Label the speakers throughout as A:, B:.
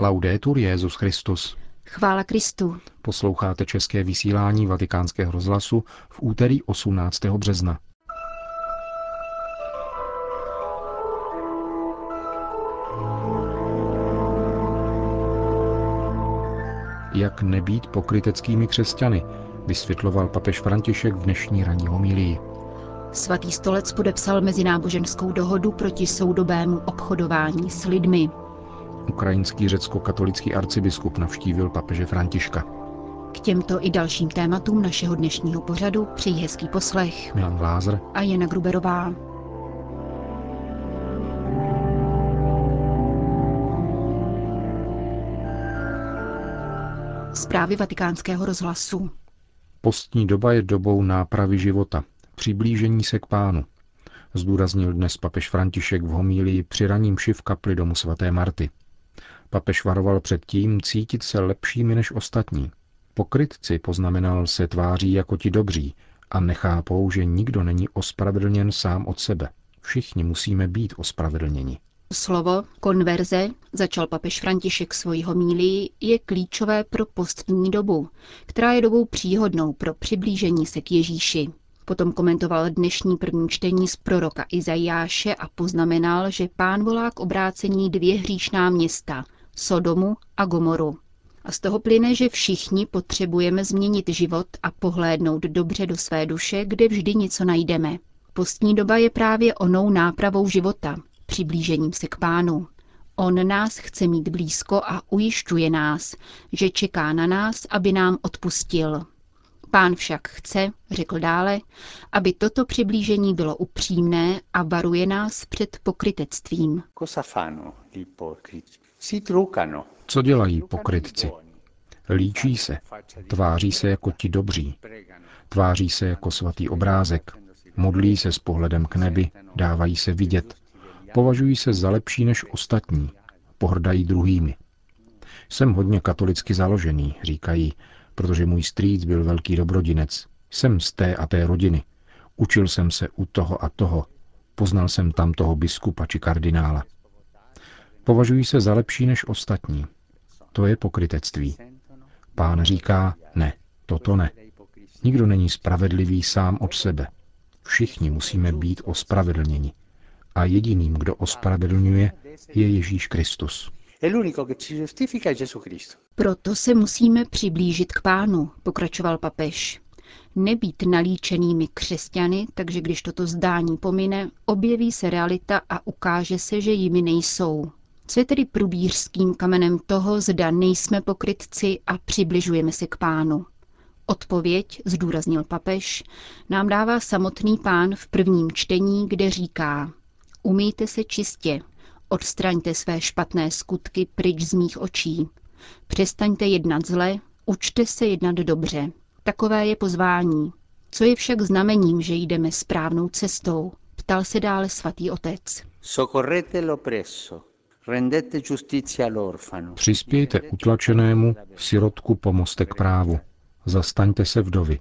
A: Laudetur Jezus Christus.
B: Chvála Kristu.
A: Posloucháte české vysílání Vatikánského rozhlasu v úterý 18. března. Jak nebýt pokryteckými křesťany, vysvětloval papež František v dnešní ranní homilii.
B: Svatý stolec podepsal mezináboženskou dohodu proti soudobému obchodování s lidmi.
A: Ukrajinský řecko-katolický arcibiskup navštívil papeže Františka.
B: K těmto i dalším tématům našeho dnešního pořadu přejí hezký poslech
A: Milan Glázer
B: a Jana Gruberová. Zprávy vatikánského rozhlasu.
A: Postní doba je dobou nápravy života, přiblížení se k pánu, zdůraznil dnes papež František v homílii při raním v kapli domu svaté Marty. Papež varoval před tím cítit se lepšími než ostatní. Pokrytci, poznamenal, se tváří jako ti dobří a nechápou, že nikdo není ospravedlněn sám od sebe. Všichni musíme být ospravedlněni.
B: Slovo konverze, začal papež František svoji homílii, je klíčové pro postní dobu, která je dobou příhodnou pro přiblížení se k Ježíši. Potom komentoval dnešní první čtení z proroka Izajáše a poznamenal, že pán volá k obrácení dvě hříšná města, Sodomu a Gomoru. A z toho plyne, že všichni potřebujeme změnit život a pohlédnout dobře do své duše, kde vždy něco najdeme. Postní doba je právě onou nápravou života, přiblížením se k pánu. On nás chce mít blízko a ujišťuje nás, že čeká na nás, aby nám odpustil. Pán však chce, řekl dále, aby toto přiblížení bylo upřímné a varuje nás před pokrytectvím.
A: Co dělají pokrytci? Líčí se, tváří se jako ti dobří, tváří se jako svatý obrázek, modlí se s pohledem k nebi, dávají se vidět, považují se za lepší než ostatní, pohrdají druhými. Jsem hodně katolicky založený, říkají, protože můj strýc byl velký dobrodinec. Jsem z té a té rodiny. Učil jsem se u toho a toho. Poznal jsem tam toho biskupa či kardinála. Považují se za lepší než ostatní. To je pokrytectví. Pán říká, ne, toto ne. Nikdo není spravedlivý sám od sebe. Všichni musíme být ospravedlněni. A jediným, kdo ospravedlňuje, je Ježíš Kristus.
B: Proto se musíme přiblížit k pánu, pokračoval papež. Nebýt nalíčenými křesťany, takže když toto zdání pomine, objeví se realita a ukáže se, že jimi nejsou. Co je tedy průbířským kamenem toho, zda nejsme pokrytci a přibližujeme se k pánu? Odpověď, zdůraznil papež, nám dává samotný pán v prvním čtení, kde říká Umýjte se čistě, odstraňte své špatné skutky pryč z mých očí. Přestaňte jednat zle, učte se jednat dobře. Takové je pozvání. Co je však znamením, že jdeme správnou cestou? Ptal se dále svatý otec.
A: Přispějte utlačenému, sirotku pomozte k právu. Zastaňte se vdovy.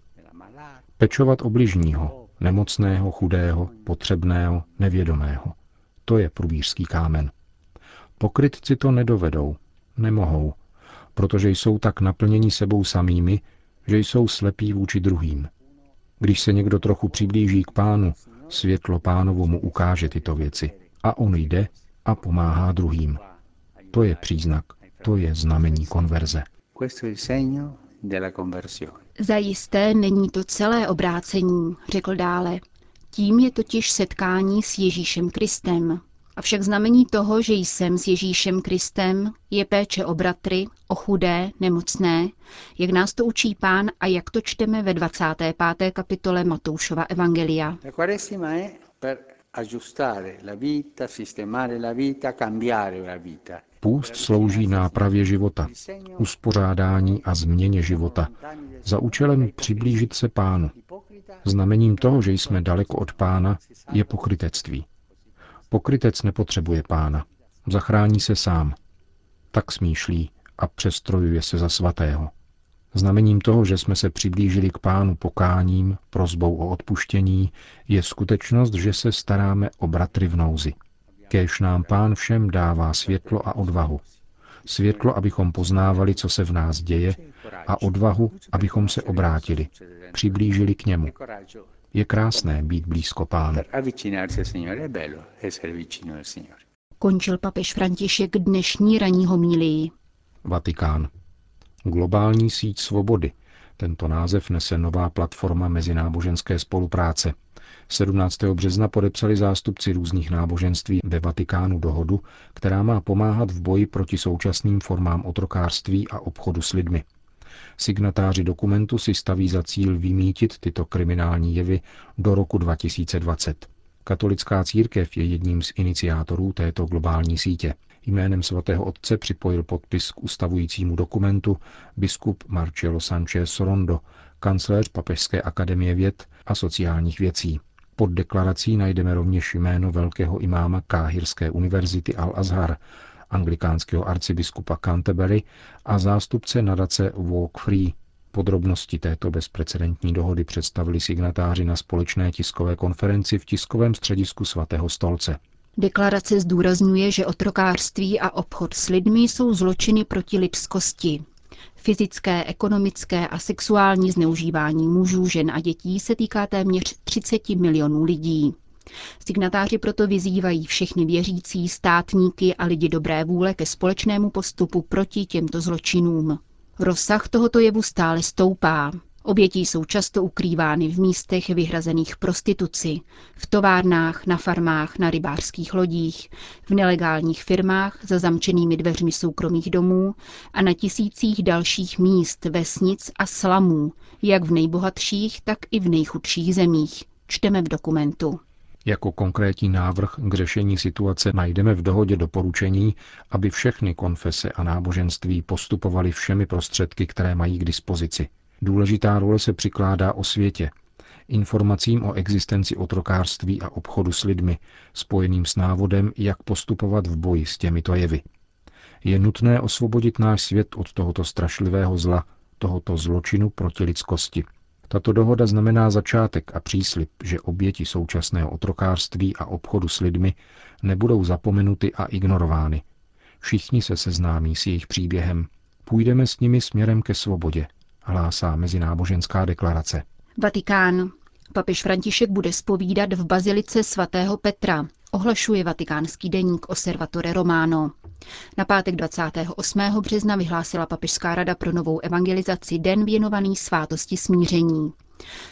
A: Pečovat obližního, nemocného, chudého, potřebného, nevědomého. To je průbířský kámen. Pokrytci to nedovedou, nemohou, protože jsou tak naplněni sebou samými, že jsou slepí vůči druhým. Když se někdo trochu přiblíží k pánu, světlo pánovu mu ukáže tyto věci a on jde a pomáhá druhým. To je příznak, to je znamení konverze.
B: Zajisté není to celé obrácení, řekl dále. Tím je totiž setkání s Ježíšem Kristem. Avšak znamení toho, že jsem s Ježíšem Kristem, je péče o bratry, o chudé, nemocné, jak nás to učí pán a jak to čteme ve 25. kapitole Matoušova Evangelia.
A: Půst slouží nápravě života, uspořádání a změně života, za účelem přiblížit se pánu. Znamením toho, že jsme daleko od pána, je pokrytectví. Pokrytec nepotřebuje pána, zachrání se sám. Tak smýšlí a přestrojuje se za svatého. Znamením toho, že jsme se přiblížili k pánu pokáním, prozbou o odpuštění, je skutečnost, že se staráme o bratry v nouzi. Kéž nám pán všem dává světlo a odvahu. světlo, abychom poznávali, co se v nás děje, a odvahu, abychom se obrátili, přiblížili k němu. Je krásné být blízko pánu.
B: Končil papež František dnešní ranní homílii.
A: Vatikán. Globální síť svobody. Tento název nese nová platforma mezináboženské spolupráce. 17. března podepsali zástupci různých náboženství ve Vatikánu dohodu, která má pomáhat v boji proti současným formám otrokářství a obchodu s lidmi. Signatáři dokumentu si staví za cíl vymítit tyto kriminální jevy do roku 2020. Katolická církev je jedním z iniciátorů této globální sítě. Jménem svatého otce připojil podpis k ustavujícímu dokumentu biskup Marcello Sanchez Rondo, kancléř Papežské akademie věd a sociálních věcí. Pod deklarací najdeme rovněž jméno velkého imáma Káhirské univerzity Al-Azhar, anglikánského arcibiskupa Canterbury a zástupce nadace Walk Free. Podrobnosti této bezprecedentní dohody představili signatáři na společné tiskové konferenci v tiskovém středisku svatého stolce.
B: Deklarace zdůrazňuje, že otrokářství a obchod s lidmi jsou zločiny proti lidskosti. Fyzické, ekonomické a sexuální zneužívání mužů, žen a dětí se týká téměř 30 milionů lidí. Signatáři proto vyzývají všechny věřící, státníky a lidi dobré vůle ke společnému postupu proti těmto zločinům. Rozsah tohoto jevu stále stoupá. Oběti jsou často ukrývány v místech vyhrazených prostituci, v továrnách, na farmách, na rybářských lodích, v nelegálních firmách za zamčenými dveřmi soukromých domů a na tisících dalších míst, vesnic a slamů, jak v nejbohatších, tak i v nejchudších zemích. Čteme v dokumentu.
A: Jako konkrétní návrh k řešení situace najdeme v dohodě doporučení, aby všechny konfese a náboženství postupovaly všemi prostředky, které mají k dispozici. Důležitá role se přikládá o světě, informacím o existenci otrokářství a obchodu s lidmi, spojeným s návodem, jak postupovat v boji s těmito jevy. Je nutné osvobodit náš svět od tohoto strašlivého zla, tohoto zločinu proti lidskosti – tato dohoda znamená začátek a příslip, že oběti současného otrokářství a obchodu s lidmi nebudou zapomenuty a ignorovány. Všichni se seznámí s jejich příběhem. Půjdeme s nimi směrem ke svobodě, hlásá mezináboženská deklarace.
B: Vatikán. Papež František bude spovídat v bazilice svatého Petra, ohlašuje vatikánský deník Osservatore Romano. Na pátek 28. března vyhlásila Papežská rada pro novou evangelizaci den věnovaný svátosti smíření.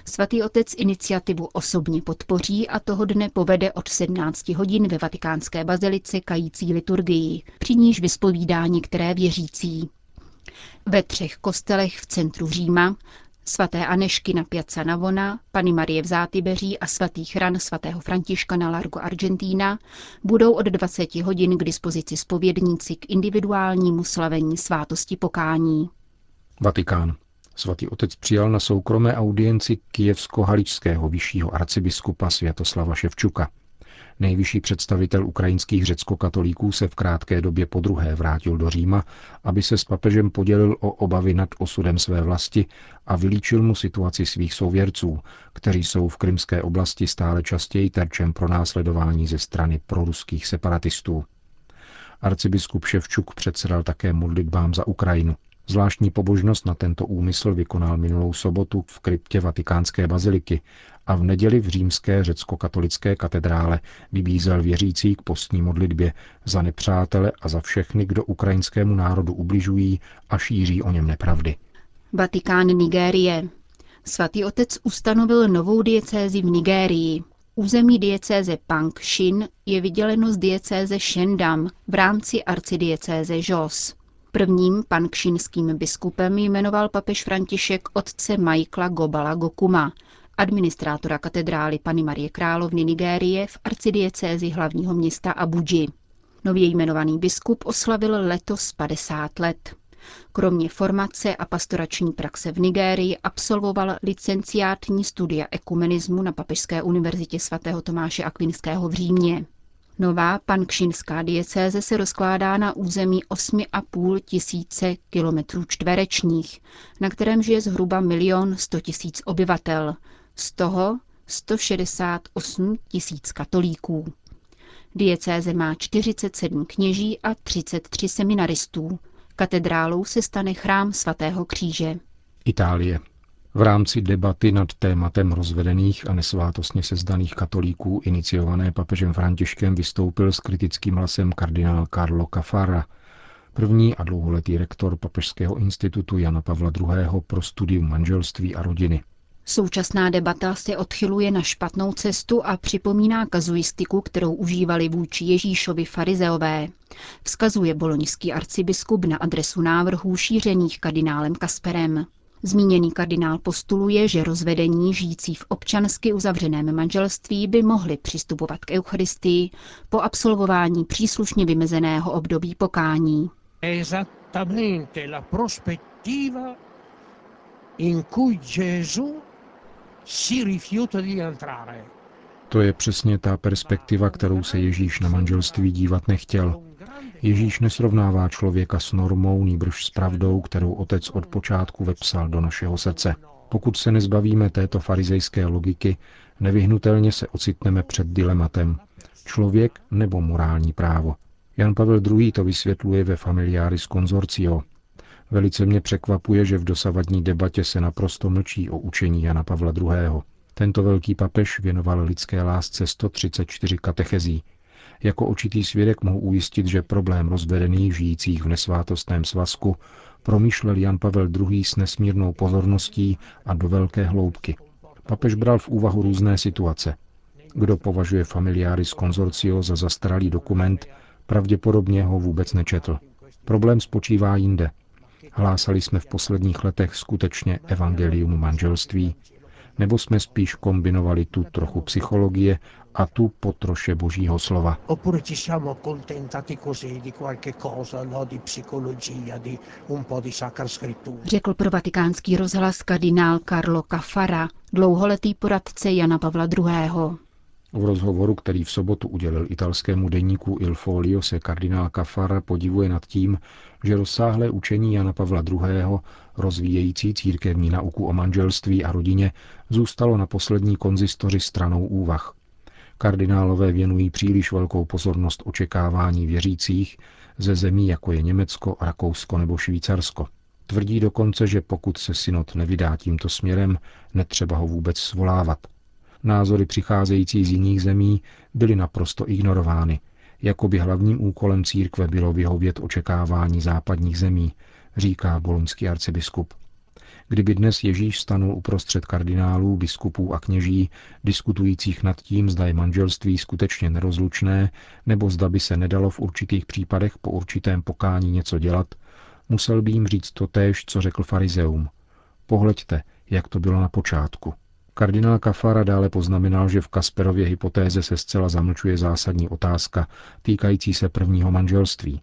B: Svatý otec iniciativu osobně podpoří a toho dne povede od 17 hodin ve vatikánské bazilice kající liturgii, při níž vyspovídá některé věřící. Ve třech kostelech v centru Říma svaté Anešky na Piazza Navona, Pany Marie v Zátybeří a svatých ran svatého Františka na Largo Argentina budou od 20 hodin k dispozici spovědníci k individuálnímu slavení svátosti pokání.
A: Vatikán. Svatý otec přijal na soukromé audienci kijevsko-haličského vyššího arcibiskupa Světoslava Ševčuka. Nejvyšší představitel ukrajinských řecko-katolíků se v krátké době po druhé vrátil do Říma, aby se s papežem podělil o obavy nad osudem své vlasti a vylíčil mu situaci svých souvěrců, kteří jsou v krymské oblasti stále častěji terčem pro následování ze strany proruských separatistů. Arcibiskup Ševčuk předsedal také modlitbám za Ukrajinu. Zvláštní pobožnost na tento úmysl vykonal minulou sobotu v kryptě vatikánské baziliky a v neděli v římské řecko-katolické katedrále vybízel věřící k postní modlitbě za nepřátele a za všechny, kdo ukrajinskému národu ubližují a šíří o něm nepravdy.
B: Vatikán Nigérie. Svatý otec ustanovil novou diecézi v Nigérii. Území diecéze Shin je vyděleno z diecéze Shendam v rámci arcidiecéze Jos. Prvním pankšinským biskupem jmenoval papež František otce Michaela Gobala Gokuma, administrátora katedrály Pany Marie Královny Nigérie v arcidiecézi hlavního města Abuji. Nově jmenovaný biskup oslavil letos 50 let. Kromě formace a pastorační praxe v Nigérii absolvoval licenciátní studia ekumenismu na Papežské univerzitě svatého Tomáše Akvinského v Římě. Nová pankšinská diecéze se rozkládá na území 8,5 tisíce kilometrů čtverečních, na kterém žije zhruba milion 100 tisíc obyvatel, z toho 168 tisíc katolíků. Diecéze má 47 kněží a 33 seminaristů. Katedrálou se stane chrám svatého kříže.
A: Itálie. V rámci debaty nad tématem rozvedených a nesvátostně sezdaných katolíků iniciované papežem Františkem vystoupil s kritickým hlasem kardinál Carlo Cafara, první a dlouholetý rektor Papežského institutu Jana Pavla II. pro studium manželství a rodiny.
B: Současná debata se odchyluje na špatnou cestu a připomíná kazuistiku, kterou užívali vůči Ježíšovi farizeové. Vzkazuje boloňský arcibiskup na adresu návrhů šířených kardinálem Kasperem. Zmíněný kardinál postuluje, že rozvedení žijící v občansky uzavřeném manželství by mohli přistupovat k Eucharistii po absolvování příslušně vymezeného období pokání.
A: in cui Gesù to je přesně ta perspektiva, kterou se Ježíš na manželství dívat nechtěl. Ježíš nesrovnává člověka s normou, nýbrž s pravdou, kterou otec od počátku vepsal do našeho srdce. Pokud se nezbavíme této farizejské logiky, nevyhnutelně se ocitneme před dilematem člověk nebo morální právo. Jan Pavel II. to vysvětluje ve Familiaris Consortio, Velice mě překvapuje, že v dosavadní debatě se naprosto mlčí o učení Jana Pavla II. Tento velký papež věnoval lidské lásce 134 katechezí. Jako očitý svědek mohu ujistit, že problém rozvedených žijících v nesvátostném svazku promýšlel Jan Pavel II. s nesmírnou pozorností a do velké hloubky. Papež bral v úvahu různé situace. Kdo považuje Familiaris Consortio za zastaralý dokument, pravděpodobně ho vůbec nečetl. Problém spočívá jinde – Hlásali jsme v posledních letech skutečně evangelium manželství, nebo jsme spíš kombinovali tu trochu psychologie a tu potroše božího slova.
B: Řekl pro vatikánský rozhlas kardinál Carlo Cafara, dlouholetý poradce Jana Pavla II.
A: V rozhovoru, který v sobotu udělil italskému deníku Il Folio, se kardinál Cafara podivuje nad tím, že rozsáhlé učení Jana Pavla II., rozvíjející církevní nauku o manželství a rodině, zůstalo na poslední konzistoři stranou úvah. Kardinálové věnují příliš velkou pozornost očekávání věřících ze zemí, jako je Německo, Rakousko nebo Švýcarsko. Tvrdí dokonce, že pokud se synod nevydá tímto směrem, netřeba ho vůbec svolávat – Názory přicházející z jiných zemí byly naprosto ignorovány, jako by hlavním úkolem církve bylo vyhovět očekávání západních zemí, říká boloňský arcibiskup. Kdyby dnes Ježíš stanul uprostřed kardinálů, biskupů a kněží, diskutujících nad tím, zda je manželství skutečně nerozlučné, nebo zda by se nedalo v určitých případech po určitém pokání něco dělat, musel by jim říct totéž, co řekl farizeum. Pohleďte, jak to bylo na počátku. Kardinál Kafara dále poznamenal, že v Kasperově hypotéze se zcela zamlčuje zásadní otázka týkající se prvního manželství.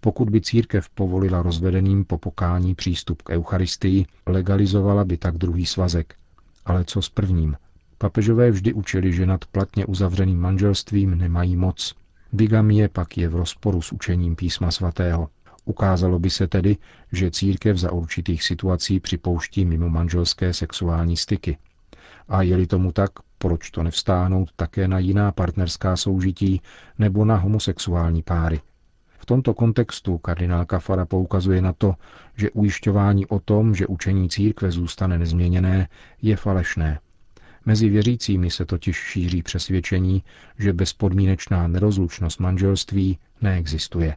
A: Pokud by církev povolila rozvedeným po pokání přístup k Eucharistii, legalizovala by tak druhý svazek. Ale co s prvním? Papežové vždy učili, že nad platně uzavřeným manželstvím nemají moc. Bigamie pak je v rozporu s učením písma svatého. Ukázalo by se tedy, že církev za určitých situací připouští mimo manželské sexuální styky. A je-li tomu tak, proč to nevstáhnout také na jiná partnerská soužití nebo na homosexuální páry? V tomto kontextu kardinál Kafara poukazuje na to, že ujišťování o tom, že učení církve zůstane nezměněné, je falešné. Mezi věřícími se totiž šíří přesvědčení, že bezpodmínečná nerozlučnost manželství neexistuje.